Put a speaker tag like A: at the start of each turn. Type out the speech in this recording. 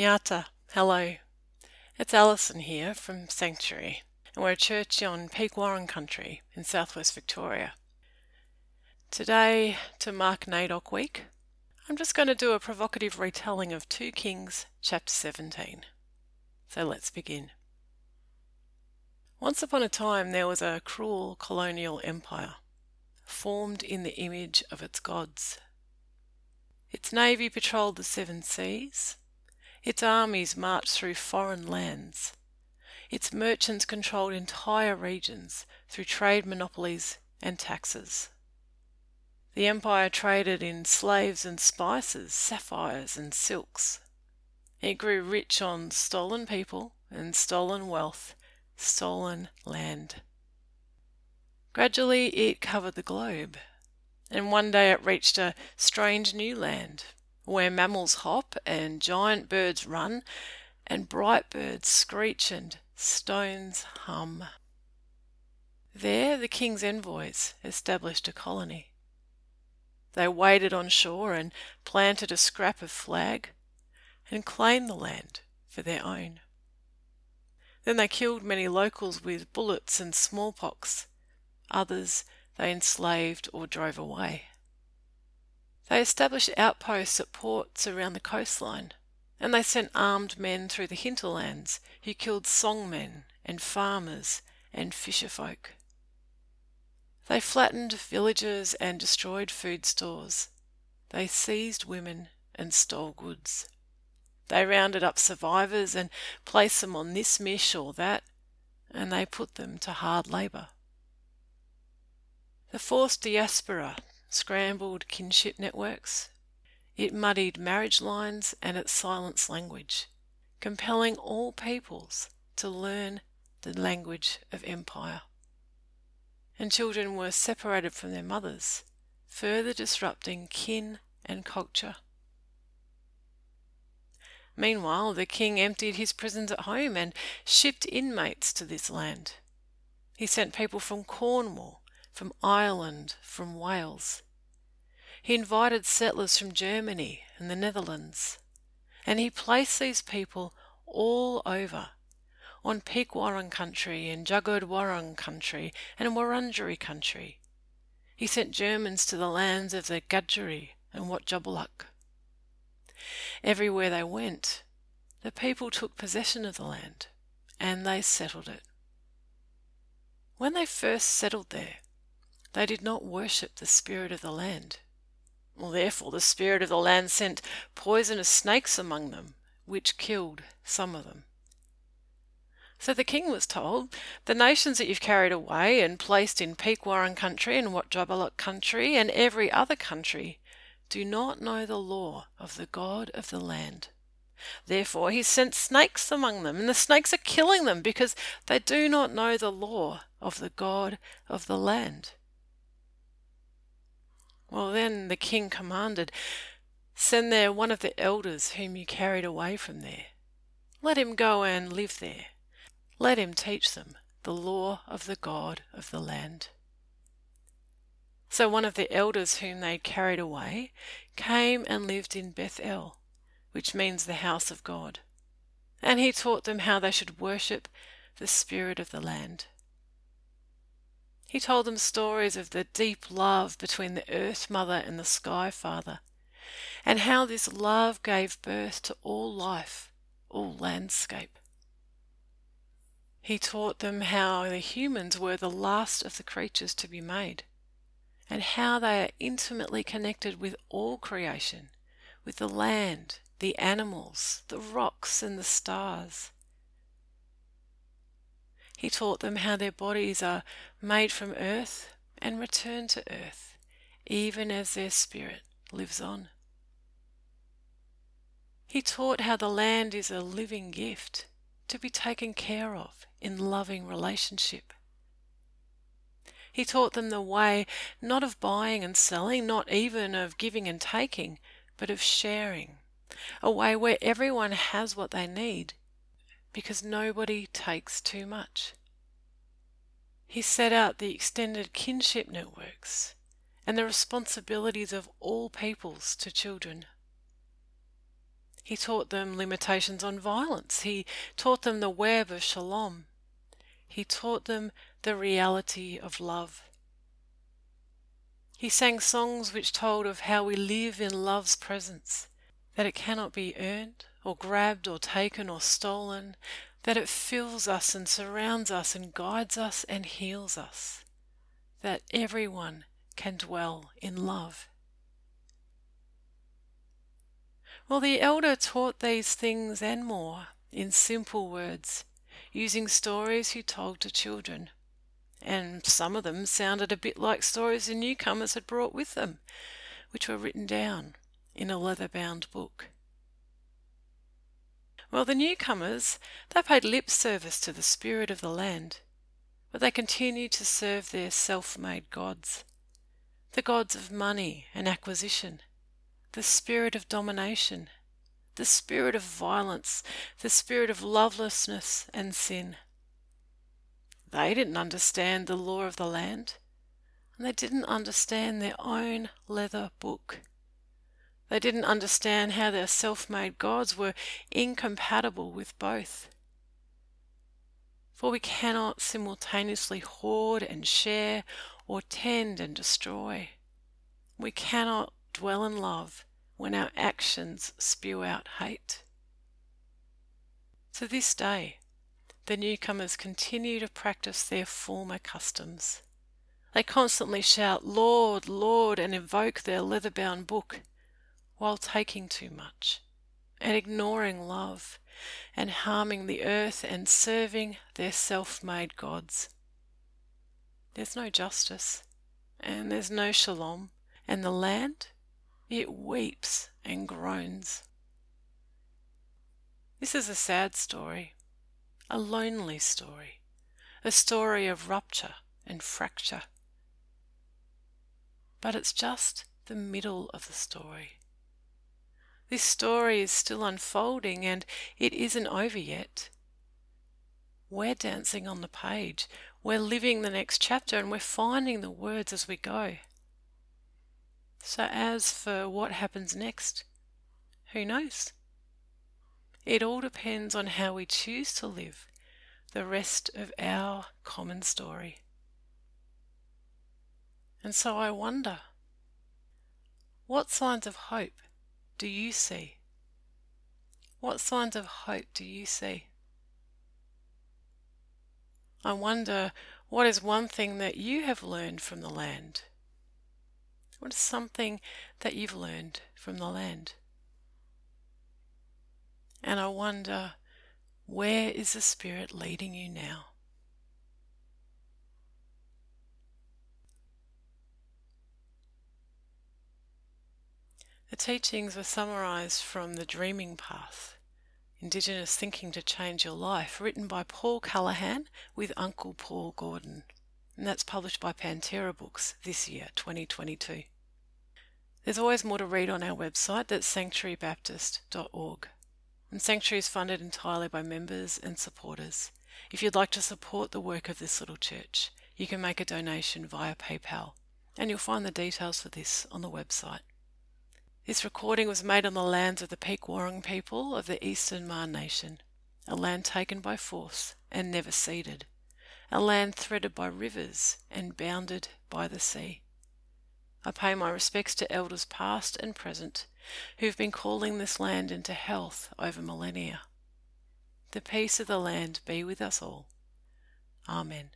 A: Nyata, hello. It's Alison here from Sanctuary, and we're a church on Peek Whurrong country in southwest Victoria. Today, to mark NAIDOC week, I'm just going to do a provocative retelling of 2 Kings chapter 17. So let's begin. Once upon a time, there was a cruel colonial empire, formed in the image of its gods. Its navy patrolled the seven seas. Its armies marched through foreign lands. Its merchants controlled entire regions through trade monopolies and taxes. The empire traded in slaves and spices, sapphires and silks. It grew rich on stolen people and stolen wealth, stolen land. Gradually it covered the globe, and one day it reached a strange new land where mammals hop and giant birds run and bright birds screech and stones hum. There the king's envoys established a colony. They waded on shore and planted a scrap of flag and claimed the land for their own. Then they killed many locals with bullets and smallpox. Others they enslaved or drove away. They established outposts at ports around the coastline, and they sent armed men through the hinterlands who killed songmen and farmers and fisherfolk. They flattened villages and destroyed food stores. They seized women and stole goods. They rounded up survivors and placed them on this mish or that, and they put them to hard labour. The forced diaspora scrambled kinship networks. It muddied marriage lines and it silenced language, compelling all peoples to learn the language of empire. And children were separated from their mothers, further disrupting kin and culture. Meanwhile, the king emptied his prisons at home and shipped inmates to this land. He sent people from Cornwall from Ireland, from Wales. He invited settlers from Germany and the Netherlands, and he placed these people all over on Peek Whurrong country and Djargurd Wurrung country and Wurundjeri country. He sent Germans to the lands of the Gudjari and Wotjobaluk. Everywhere they went, the people took possession of the land and they settled it. When they first settled there, they did not worship the spirit of the land. Well, therefore, the spirit of the land sent poisonous snakes among them, which killed some of them. So the king was told, The nations that you've carried away and placed in Peek Whurrong country and Wotjobaluk country and every other country do not know the law of the God of the land. Therefore he sent snakes among them, and the snakes are killing them because they do not know the law of the God of the land. Well, then the king commanded, Send there one of the elders whom you carried away from there. Let him go and live there. Let him teach them the law of the God of the land. So one of the elders whom they carried away came and lived in Bethel, which means the house of God. And he taught them how they should worship the Spirit of the land. He told them stories of the deep love between the Earth Mother and the Sky Father, and how this love gave birth to all life, all landscape. He taught them how the humans were the last of the creatures to be made, and how they are intimately connected with all creation, with the land, the animals, the rocks, and the stars. He taught them how their bodies are made from earth and return to earth, even as their spirit lives on. He taught how the land is a living gift to be taken care of in loving relationship. He taught them the way not of buying and selling, not even of giving and taking, but of sharing, a way where everyone has what they need because nobody takes too much. He set out the extended kinship networks and the responsibilities of all peoples to children. He taught them limitations on violence. He taught them the web of shalom. He taught them the reality of love. He sang songs which told of how we live in love's presence, that it cannot be earned, or grabbed, or taken, or stolen, that it fills us and surrounds us and guides us and heals us, that everyone can dwell in love. Well, the elder taught these things and more in simple words, using stories he told to children. And some of them sounded a bit like stories the newcomers had brought with them, which were written down in a leather bound book. Well, the newcomers, they paid lip service to the spirit of the land, but they continued to serve their self made gods, the gods of money and acquisition, the spirit of domination, the spirit of violence, the spirit of lovelessness and sin. They didn't understand the law of the land, and they didn't understand their own leather book. They didn't understand how their self made gods were incompatible with both. For we cannot simultaneously hoard and share or tend and destroy. We cannot dwell in love when our actions spew out hate. To this day, the newcomers continue to practice their former customs. They constantly shout, Lord, Lord, and invoke their leather bound book while taking too much and ignoring love and harming the earth and serving their self made gods. There's no justice and there's no shalom, and the land it weeps and groans. This is a sad story, a lonely story, a story of rupture and fracture. But it's just the middle of the story. This story is still unfolding and it isn't over yet. We're dancing on the page. We're living the next chapter and we're finding the words as we go. So, as for what happens next, who knows? It all depends on how we choose to live the rest of our common story. And so I wonder what signs of hope do you see? What signs of hope do you see? I wonder what is one thing that you have learned from the land what is something that you've learned from the land? And I wonder, where is the Spirit leading you now? The teachings were summarized from The Dreaming Path Indigenous Thinking to Change Your Life, written by Paul Callaghan with Uncle Paul Gordon and that's published by Pantera Books this year, 2022. There's always more to read on our website, that's sanctuarybaptist.org. And Sanctuary is funded entirely by members and supporters. If you'd like to support the work of this little church, you can make a donation via PayPal, and you'll find the details for this on the website. This recording was made on the lands of the Warring people of the Eastern Maar Nation, a land taken by force and never ceded a land threaded by rivers and bounded by the sea. I pay my respects to elders past and present who have been calling this land into health over millennia. The peace of the land be with us all. Amen.